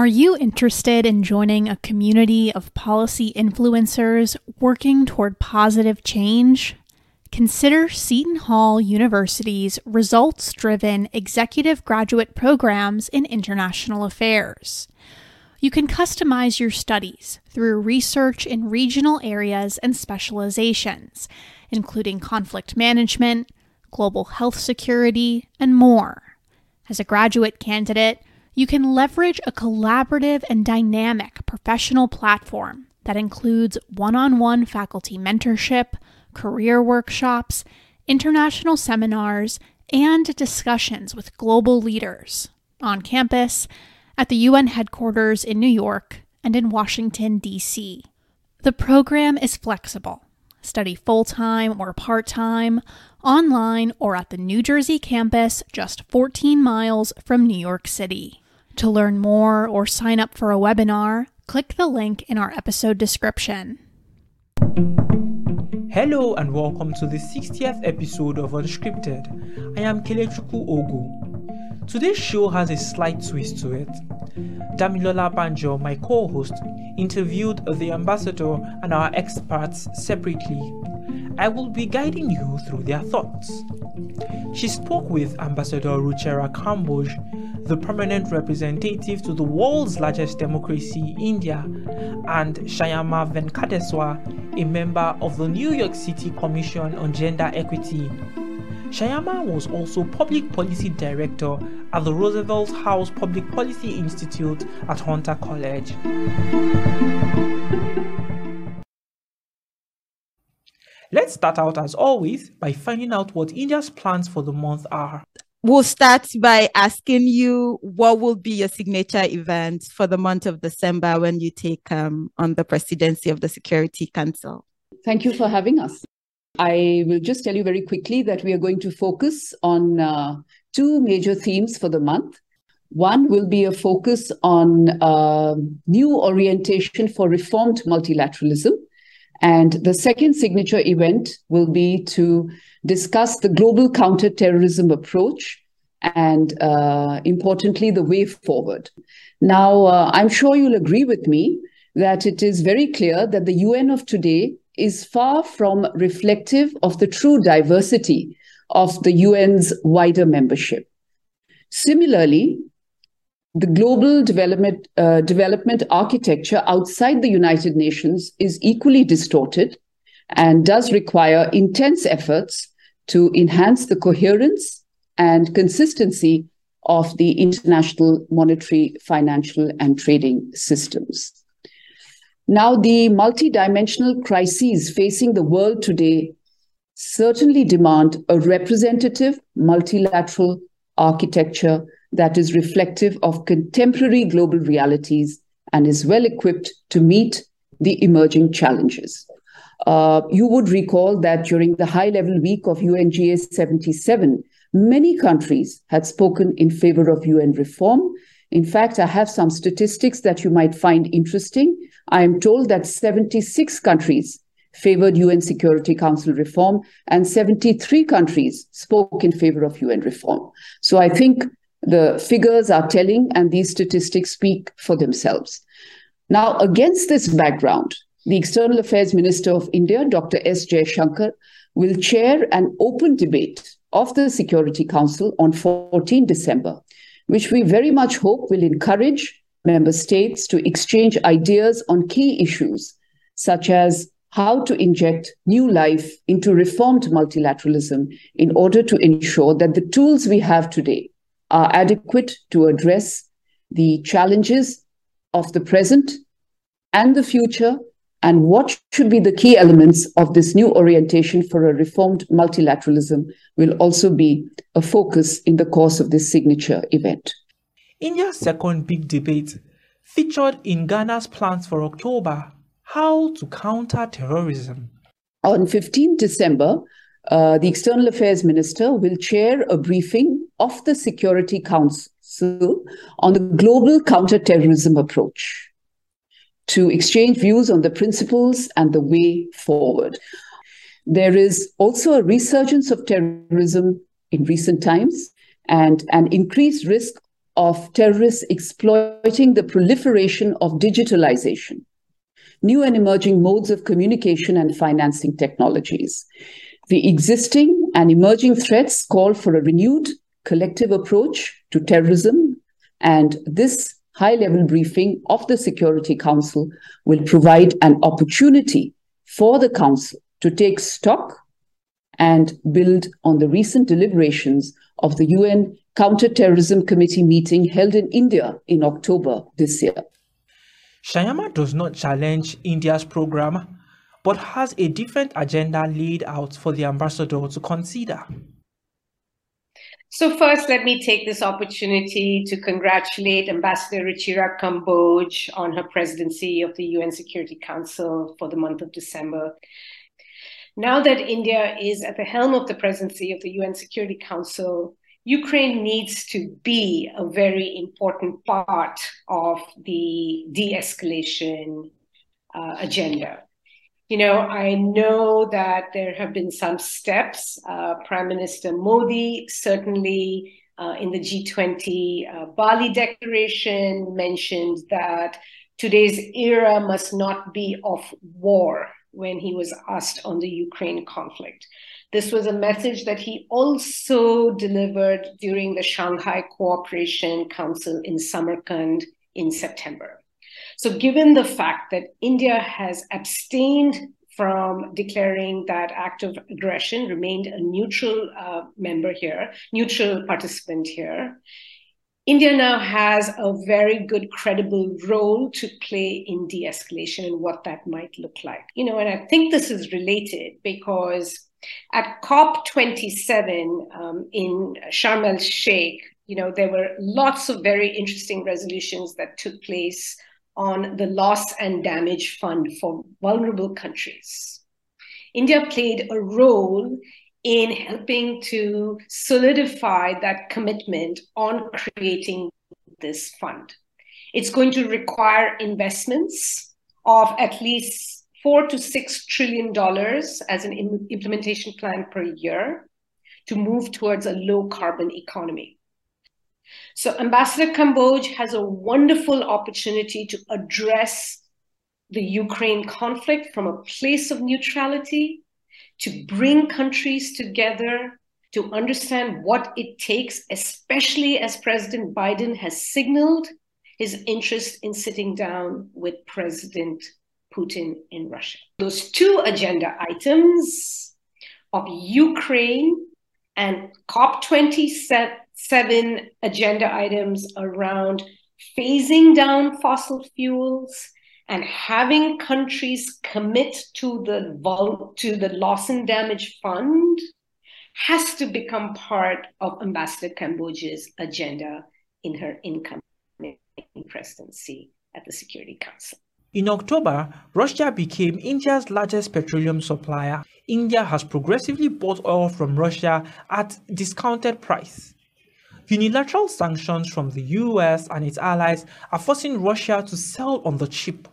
Are you interested in joining a community of policy influencers working toward positive change? Consider Seton Hall University's results driven executive graduate programs in international affairs. You can customize your studies through research in regional areas and specializations, including conflict management, global health security, and more. As a graduate candidate, you can leverage a collaborative and dynamic professional platform that includes one on one faculty mentorship career workshops, international seminars, and discussions with global leaders on campus, at the UN headquarters in New York, and in Washington, D.C. The program is flexible. Study full time or part time, online, or at the New Jersey campus just 14 miles from New York City. To learn more or sign up for a webinar, click the link in our episode description. Hello and welcome to the 60th episode of Unscripted. I am Kelechukwu Ogu. Today's show has a slight twist to it. Damilola Banjo, my co host, interviewed the ambassador and our experts separately. I will be guiding you through their thoughts. She spoke with Ambassador Ruchira Kamboj, the permanent representative to the world's largest democracy, India, and Shyama Venkateswar, a member of the New York City Commission on Gender Equity. Shyama was also Public Policy Director at the Roosevelt House Public Policy Institute at Hunter College. Let's start out as always by finding out what India's plans for the month are. We'll start by asking you what will be your signature event for the month of December when you take um, on the presidency of the Security Council. Thank you for having us. I will just tell you very quickly that we are going to focus on uh, two major themes for the month. One will be a focus on uh, new orientation for reformed multilateralism and the second signature event will be to discuss the global counterterrorism approach and, uh, importantly, the way forward. Now, uh, I'm sure you'll agree with me that it is very clear that the UN of today is far from reflective of the true diversity of the UN's wider membership. Similarly, the global development, uh, development architecture outside the United Nations is equally distorted and does require intense efforts to enhance the coherence and consistency of the international monetary, financial, and trading systems. Now, the multidimensional crises facing the world today certainly demand a representative multilateral architecture that is reflective of contemporary global realities and is well equipped to meet the emerging challenges. Uh, you would recall that during the high level week of UNGA 77, many countries had spoken in favor of UN reform. In fact, I have some statistics that you might find interesting. I am told that 76 countries favored UN Security Council reform and 73 countries spoke in favor of UN reform. So I think the figures are telling, and these statistics speak for themselves. Now, against this background, the External Affairs Minister of India, Dr. S. Jaishankar, will chair an open debate of the Security Council on 14 December, which we very much hope will encourage member states to exchange ideas on key issues such as how to inject new life into reformed multilateralism in order to ensure that the tools we have today are adequate to address the challenges of the present and the future, and what should be the key elements of this new orientation for a reformed multilateralism will also be a focus in the course of this signature event. India's second big debate featured in Ghana's plans for October how to counter terrorism. On 15 December, uh, the External Affairs Minister will chair a briefing of the Security Council on the global counterterrorism approach to exchange views on the principles and the way forward. There is also a resurgence of terrorism in recent times and an increased risk of terrorists exploiting the proliferation of digitalization, new and emerging modes of communication and financing technologies. The existing and emerging threats call for a renewed collective approach to terrorism, and this high level briefing of the Security Council will provide an opportunity for the Council to take stock and build on the recent deliberations of the UN Counterterrorism Committee meeting held in India in October this year. Shyama does not challenge India's program, but has a different agenda laid out for the ambassador to consider. So first, let me take this opportunity to congratulate Ambassador Ruchira Kamboj on her presidency of the UN Security Council for the month of December. Now that India is at the helm of the presidency of the UN Security Council, Ukraine needs to be a very important part of the de escalation uh, agenda. You know, I know that there have been some steps. Uh, Prime Minister Modi certainly uh, in the G20 uh, Bali Declaration mentioned that today's era must not be of war when he was asked on the Ukraine conflict. This was a message that he also delivered during the Shanghai Cooperation Council in Samarkand in September. So, given the fact that India has abstained from declaring that act of aggression, remained a neutral uh, member here, neutral participant here, India now has a very good, credible role to play in de escalation and what that might look like. You know, and I think this is related because at COP27 um, in Sharm el Sheikh, you know, there were lots of very interesting resolutions that took place on the loss and damage fund for vulnerable countries. India played a role in helping to solidify that commitment on creating this fund. It's going to require investments of at least four to six trillion dollars as an implementation plan per year to move towards a low carbon economy. So Ambassador Kamboj has a wonderful opportunity to address the Ukraine conflict from a place of neutrality, to bring countries together, to understand what it takes, especially as President Biden has signaled his interest in sitting down with President Putin in Russia. Those two agenda items of Ukraine and COP27 seven agenda items around phasing down fossil fuels and having countries commit to the vol- to the loss and damage fund has to become part of Ambassador Kamboj's agenda in her incoming presidency at the Security Council. In October, Russia became India's largest petroleum supplier. India has progressively bought oil from Russia at discounted price. Unilateral sanctions from the US and its allies are forcing Russia to sell on the cheap.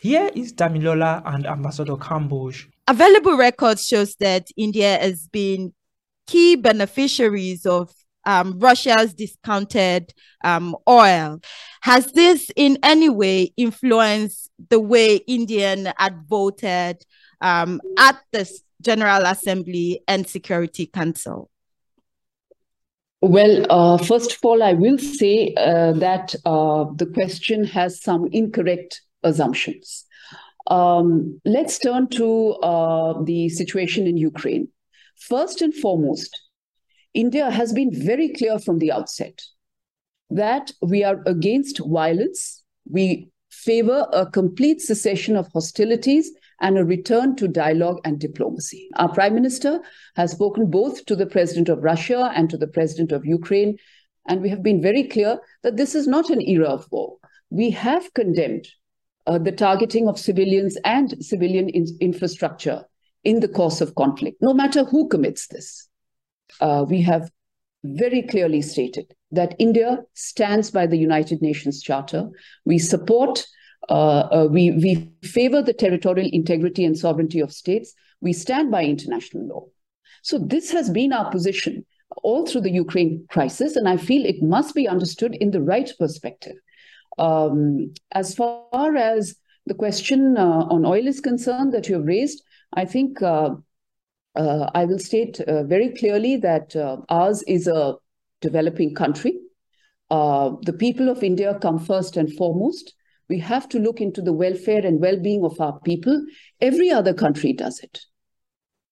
Here is Damilola and Ambassador Kamboj. Available records shows that India has been key beneficiaries of um, Russia's discounted um, oil. Has this in any way influenced the way Indian had voted um, at the General Assembly and Security Council? Well, uh, first of all, I will say uh, that uh, the question has some incorrect assumptions. Um, let's turn to uh, the situation in Ukraine. First and foremost, India has been very clear from the outset that we are against violence. We favor a complete cessation of hostilities and a return to dialogue and diplomacy. Our prime minister has spoken both to the president of Russia and to the president of Ukraine, and we have been very clear that this is not an era of war. We have condemned uh, the targeting of civilians and civilian in- infrastructure in the course of conflict, no matter who commits this. Uh, we have very clearly stated that India stands by the United Nations Charter. We support we, we favor the territorial integrity and sovereignty of states. We stand by international law. So this has been our position all through the Ukraine crisis, and I feel it must be understood in the right perspective. Um, as far as the question uh, on oil is concerned that you have raised, I think uh, uh, I will state uh, very clearly that uh, ours is a developing country. Uh, the people of India come first and foremost. We have to look into the welfare and well being of our people. Every other country does it.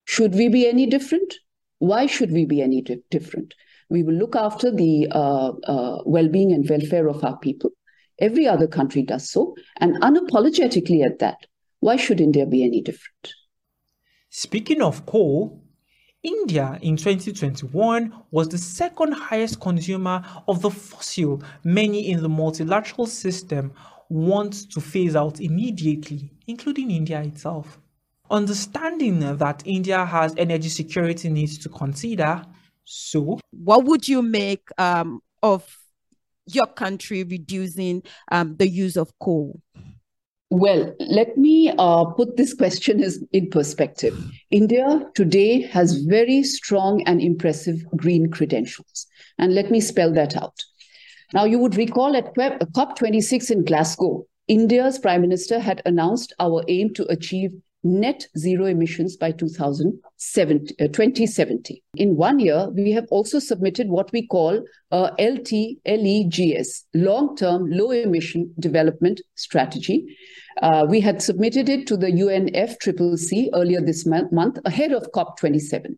Should we be any different? Why should we be any di- different? We will look after the uh, uh, well being and welfare of our people. Every other country does so, and unapologetically at that. Why should India be any different? Speaking of coal, India in 2021 was the second highest consumer of the fossil many in the multilateral system want to phase out immediately, including India itself. Understanding that India has energy security needs to consider, so what would you make um, of your country reducing um, the use of coal? Well, let me uh, put this question in perspective. India today has very strong and impressive green credentials. And let me spell that out. Now, you would recall at COP26 in Glasgow, India's Prime Minister had announced our aim to achieve net zero emissions by 2070. Uh, In one year, we have also submitted what we call a LT-LEDS, long term low emission development strategy. Uh, we had submitted it to the UNFCCC earlier this month ahead of COP27.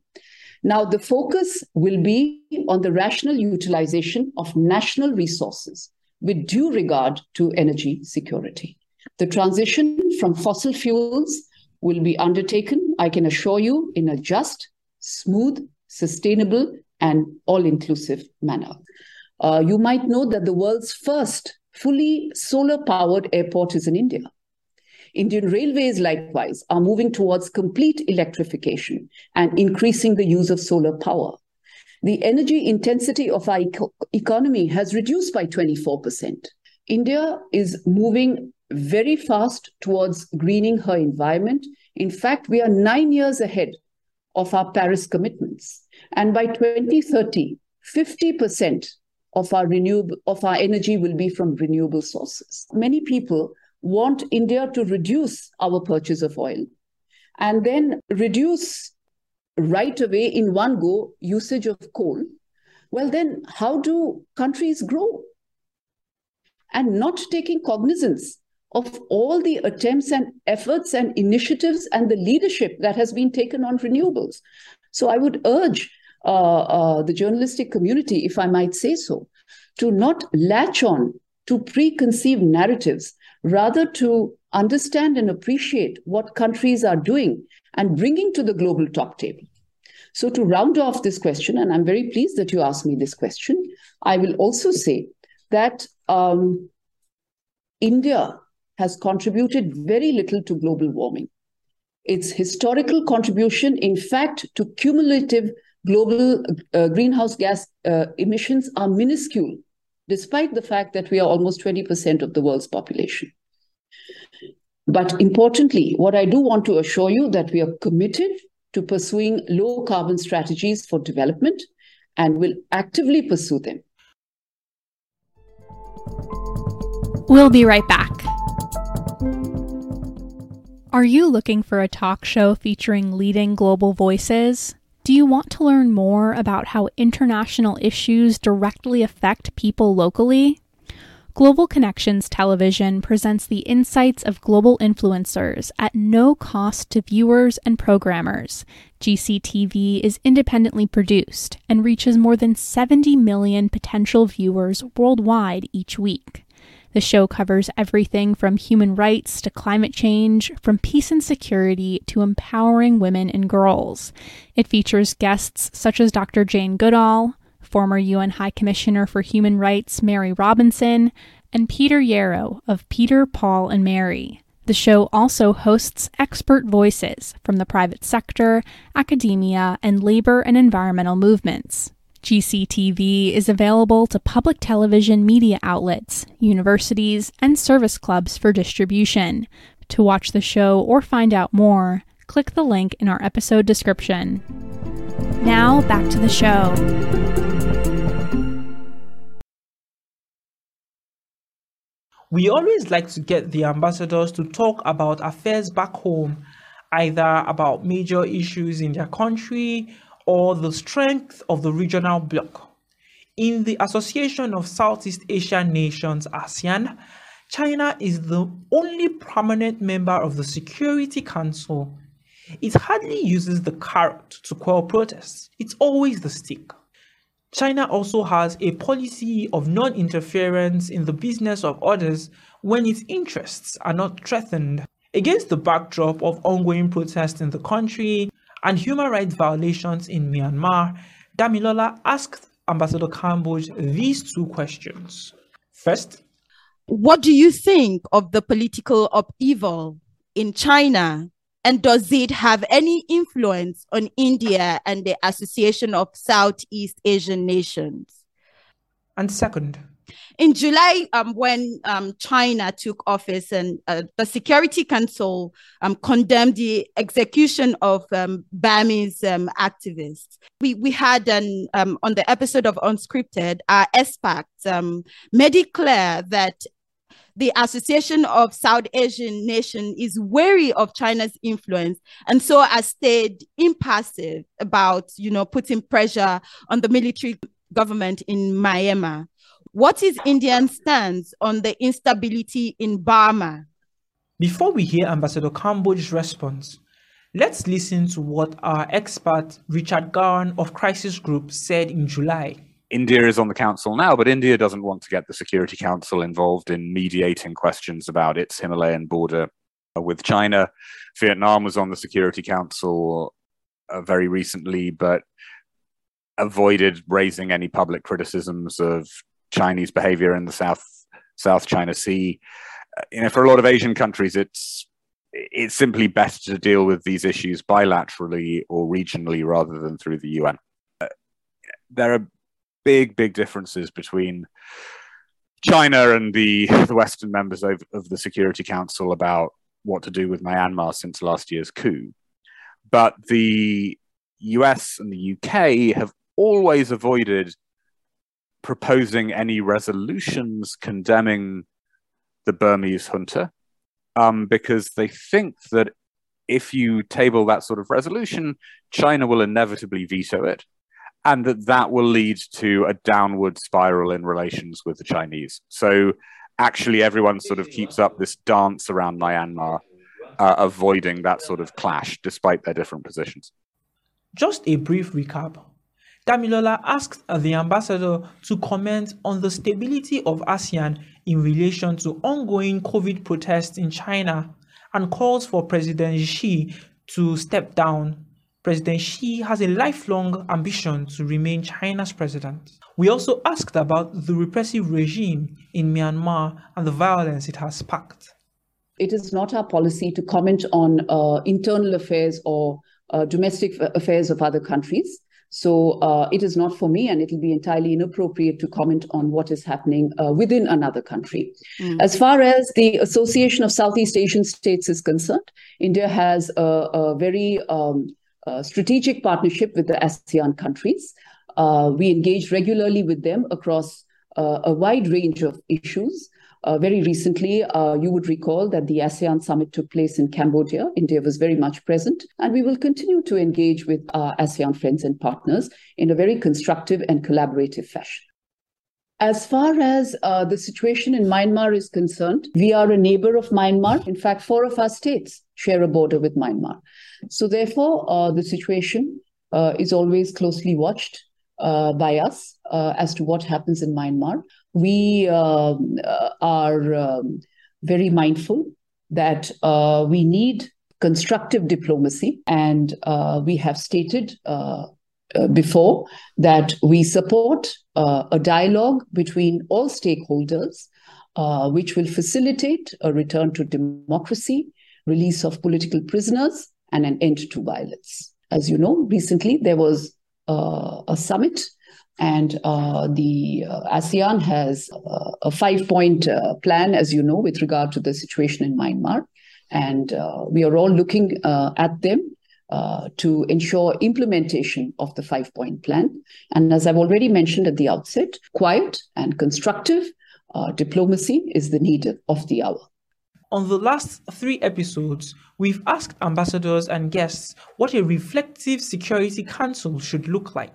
Now, the focus will be on the rational utilization of national resources with due regard to energy security. The transition from fossil fuels will be undertaken, I can assure you, in a just, smooth, sustainable, and all inclusive manner. Uh, you might know that the world's first fully solar powered airport is in India. Indian Railways, likewise, are moving towards complete electrification and increasing the use of solar power. The energy intensity of our eco- economy has reduced by 24%. India is moving very fast towards greening her environment. In fact, we are nine years ahead of our Paris commitments. And by 2030, 50% of our renewable of our energy will be from renewable sources. Many people want India to reduce our purchase of oil and then reduce right away in one go usage of coal. Well, then how do countries grow? And not taking cognizance of all the attempts and efforts and initiatives and the leadership that has been taken on renewables. So I would urge uh, uh, the journalistic community, if I might say so, to not latch on to preconceived narratives, rather to understand and appreciate what countries are doing and bringing to the global top table. So, to round off this question, and I'm very pleased that you asked me this question, I will also say that um, India has contributed very little to global warming. Its historical contribution, in fact, to cumulative global uh, greenhouse gas uh, emissions are minuscule, despite the fact that we are almost 20% of the world's population. But importantly, what I do want to assure you that we are committed to pursuing low carbon strategies for development and will actively pursue them. We'll be right back. Are you looking for a talk show featuring leading global voices? Do you want to learn more about how international issues directly affect people locally? Global Connections Television presents the insights of global influencers at no cost to viewers and programmers. GCTV is independently produced and reaches more than 70 million potential viewers worldwide each week. The show covers everything from human rights to climate change, from peace and security to empowering women and girls. It features guests such as Dr. Jane Goodall, former UN High Commissioner for Human Rights Mary Robinson, and Peter Yarrow of Peter, Paul, and Mary. The show also hosts expert voices from the private sector, academia, and labor and environmental movements. GCTV is available to public television media outlets, universities, and service clubs for distribution. To watch the show or find out more, click the link in our episode description. Now, back to the show. We always like to get the ambassadors to talk about affairs back home, either about major issues in their country or the strength of the regional bloc. In the Association of Southeast Asian Nations, ASEAN, China is the only permanent member of the Security Council. It hardly uses the carrot to quell protests, it's always the stick. China also has a policy of non interference in the business of others when its interests are not threatened. Against the backdrop of ongoing protests in the country and human rights violations in Myanmar, Damilola asked Ambassador Kamboj these two questions. First, what do you think of the political upheaval in China? And does it have any influence on India and the Association of Southeast Asian Nations? And second, in July, um, when um, China took office and uh, the Security Council um, condemned the execution of um, Burmese um, activists, we, we had an, um, on the episode of Unscripted, our made it clear that the Association of South Asian Nations is wary of China's influence and so has stayed impassive about, you know, putting pressure on the military government in Myanmar. What is India's stance on the instability in Burma? Before we hear Ambassador Kamboj's response, let's listen to what our expert Richard Gowan of Crisis Group said in July. India is on the council now, but India doesn't want to get the Security Council involved in mediating questions about its Himalayan border with China. Vietnam was on the Security Council uh, very recently, but avoided raising any public criticisms of Chinese behavior in the South South China Sea. You know, for a lot of Asian countries, it's it's simply better to deal with these issues bilaterally or regionally rather than through the UN. Uh, there are big, big differences between China and the, the Western members of, of the Security Council about what to do with Myanmar since last year's coup. But the US and the UK have always avoided proposing any resolutions condemning the Burmese junta um, because they think that if you table that sort of resolution, China will inevitably veto it and that that will lead to a downward spiral in relations with the Chinese. So actually, everyone sort of keeps up this dance around Myanmar, uh, avoiding that sort of clash despite their different positions. Just a brief recap. Damilola asked the ambassador to comment on the stability of ASEAN in relation to ongoing COVID protests in China and calls for President Xi to step down President Xi has a lifelong ambition to remain China's president. We also asked about the repressive regime in Myanmar and the violence it has sparked. It is not our policy to comment on uh, internal affairs or uh, domestic affairs of other countries. So uh, it is not for me, and it will be entirely inappropriate to comment on what is happening uh, within another country. Mm. As far as the Association of Southeast Asian States is concerned, India has a, a very um, uh, strategic partnership with the ASEAN countries. Uh, we engage regularly with them across uh, a wide range of issues. Uh, very recently, uh, you would recall that the ASEAN summit took place in Cambodia. India was very much present, and we will continue to engage with our ASEAN friends and partners in a very constructive and collaborative fashion. As far as uh, the situation in Myanmar is concerned, we are a neighbor of Myanmar. In fact, four of our states share a border with Myanmar. So, therefore, uh, the situation uh, is always closely watched uh, by us uh, as to what happens in Myanmar. We um, uh, are um, very mindful that we need constructive diplomacy, and we have stated uh, before that we support uh, a dialogue between all stakeholders, uh, which will facilitate a return to democracy, release of political prisoners, and an end to violence. As you know, recently there was uh, a summit, and uh, the ASEAN has a five point plan, as you know, with regard to the situation in Myanmar. And we are all looking at them uh, to ensure implementation of the five point plan. And as I've already mentioned at the outset, quiet and constructive uh, diplomacy is the need of the hour. On the last three episodes, we've asked ambassadors and guests what a reflective Security Council should look like.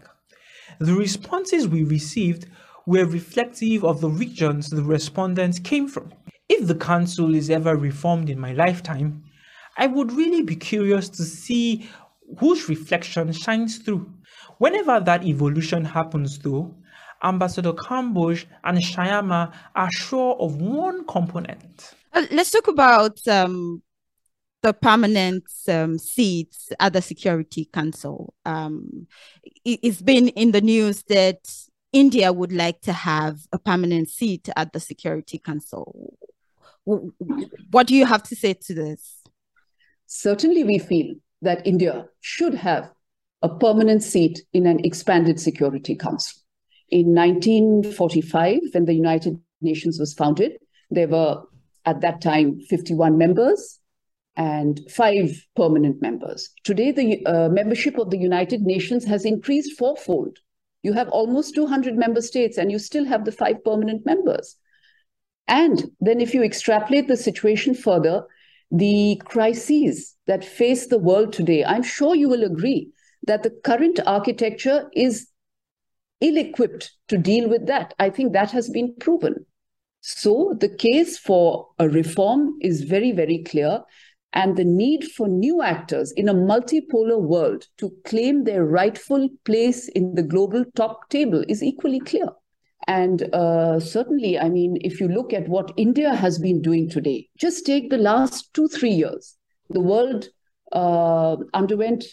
The responses we received were reflective of the regions the respondents came from. If the council is ever reformed in my lifetime, I would really be curious to see whose reflection shines through. Whenever that evolution happens, though, Ambassador Kamboj and Shyama are sure of one component. Uh, let's talk about um, the permanent um, seats at the Security Council. Um, it, has been in the news that India would like to have a permanent seat at the Security Council. What do you have to say to this? Certainly, we feel that India should have a permanent seat in an expanded Security Council. In 1945, when the United Nations was founded, there were at that time 51 members and five permanent members. Today, the uh, membership of the United Nations has increased fourfold you have almost 200 member states and you still have the five permanent members. And then, if you extrapolate the situation further, the crises that face the world today, I'm sure you will agree that the current architecture is ill equipped to deal with that. I think that has been proven. So, the case for a reform is very, very clear and the need for new actors in a multipolar world to claim their rightful place in the global top table is equally clear. And uh, certainly, I mean, if you look at what India has been doing today, just take the last two, three years, the world uh, underwent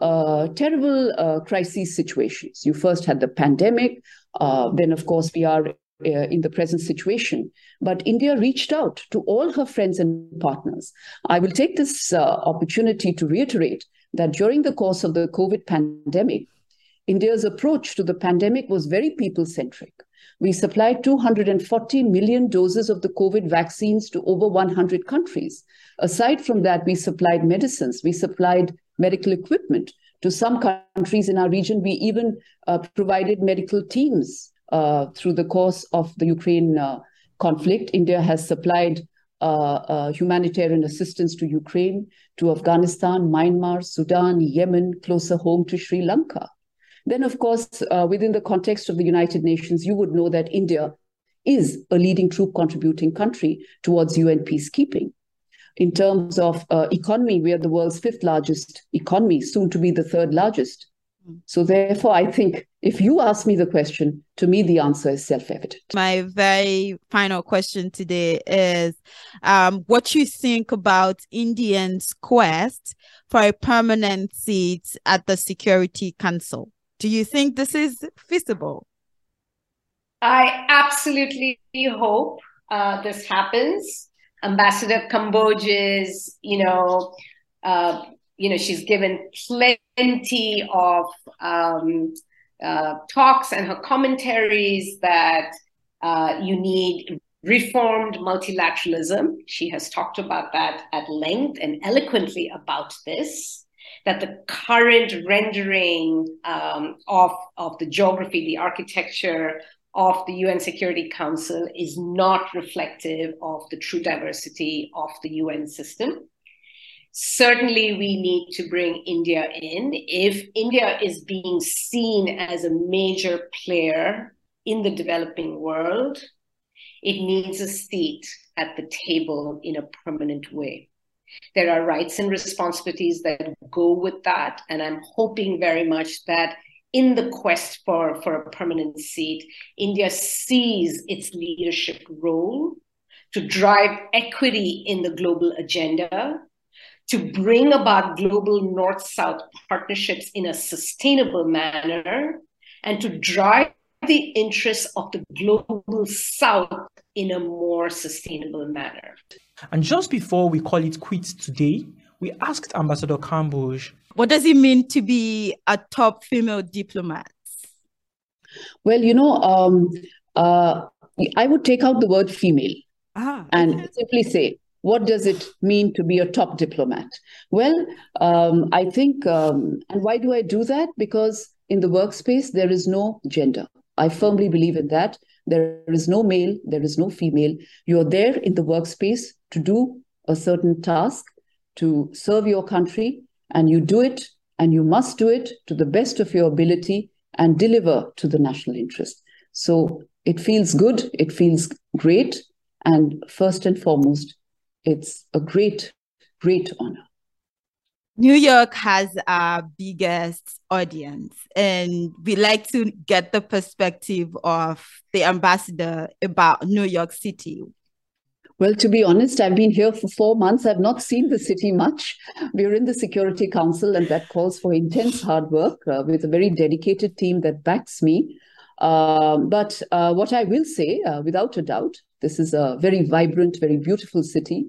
uh, terrible uh, crisis situations. You first had the pandemic, uh, then, of course, we are uh, in the present situation. But India reached out to all her friends and partners. I will take this uh, opportunity to reiterate that during the course of the COVID pandemic, India's approach to the pandemic was very people centric. We supplied 240 million doses of the COVID vaccines to over 100 countries. Aside from that, we supplied medicines, we supplied medical equipment. To some countries in our region, we even uh, provided medical teams uh, through the course of the Ukraine uh, conflict. India has supplied uh, humanitarian assistance to Ukraine, to Afghanistan, Myanmar, Sudan, Yemen, closer home to Sri Lanka. Then, of course, within the context of the United Nations, you would know that India is a leading troop contributing country towards UN peacekeeping. In terms of uh, economy, we are the world's fifth largest economy, soon to be the third largest. So, therefore, I think if you ask me the question, to me, the answer is self evident. My very final question today is um, what you think about Indians' quest for a permanent seat at the Security Council. Do you think this is feasible? I absolutely hope uh, this happens. Ambassador Kamboj is, you know, uh, you know, she's given plenty of um, uh, talks and her commentaries that uh, you need reformed multilateralism. She has talked about that at length and eloquently about this. That the current rendering um, of, of the geography, the architecture of the UN Security Council is not reflective of the true diversity of the UN system certainly we need to bring India in. If India is being seen as a major player in the developing world, it needs a seat at the table in a permanent way. There are rights and responsibilities that go with that. And I'm hoping very much that in the quest for, for a permanent seat, India sees its leadership role to drive equity in the global agenda to bring about global North South partnerships in a sustainable manner and to drive the interests of the global South in a more sustainable manner. And just before we call it quits today, we asked Ambassador Kamboj What does it mean to be a top female diplomat? Well, you know, um, uh, I would take out the word female ah, and simply say what does it mean to be a top diplomat? Well, um, I think, um, and why do I do that? Because in the workspace, there is no gender. I firmly believe in that. There is no male, there is no female. You're there in the workspace to do a certain task, to serve your country, and you do it, and you must do it to the best of your ability and deliver to the national interest. So it feels good, it feels great, and first and foremost, it's a great, great honor. New York has our biggest audience, and we like to get the perspective of the ambassador about New York City. Well, to be honest, I've been here for four months. I've not seen the city much. We're in the Security Council, and that calls for intense hard work uh, with a very dedicated team that backs me. Uh, but uh, what I will say, uh, without a doubt, this is a very vibrant, very beautiful city.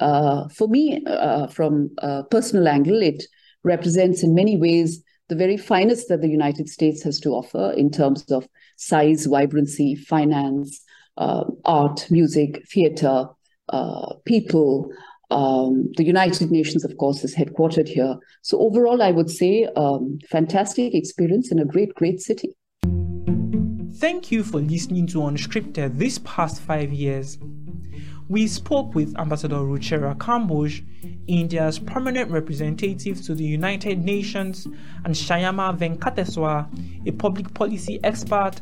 Uh, for me, uh, from a personal angle, it represents in many ways the very finest that the United States has to offer in terms of size, vibrancy, finance, uh, art, music, theater, uh, people. Um, the United Nations, of course, is headquartered here. So, overall, I would say um, fantastic experience in a great, great city. Thank you for listening to Unscripted this past five years. We spoke with Ambassador Ruchira Kamboj, India's permanent representative to the United Nations, and Shyama Venkateswar, a public policy expert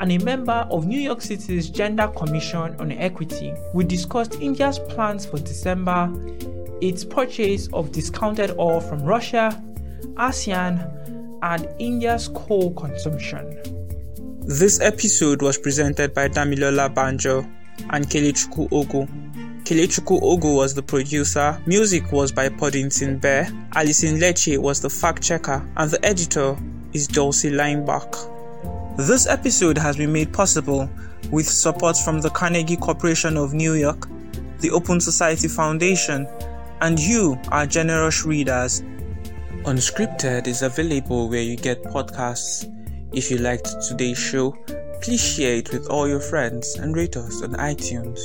and a member of New York City's Gender Commission on Equity. We discussed India's plans for December, its purchase of discounted oil from Russia, ASEAN, and India's coal consumption. This episode was presented by Damilola Banjo and Kelechukwu Ogu. Kelechukwu Ogu was the producer, music was by Poddington Bear, Alison Lecce was the fact checker, and the editor is Dulcie Leimbach. This episode has been made possible with support from the Carnegie Corporation of New York, the Open Society Foundation, and you, our generous readers. Unscripted is available where you get podcasts. If you liked today's show, please share it with all your friends and rate us on iTunes.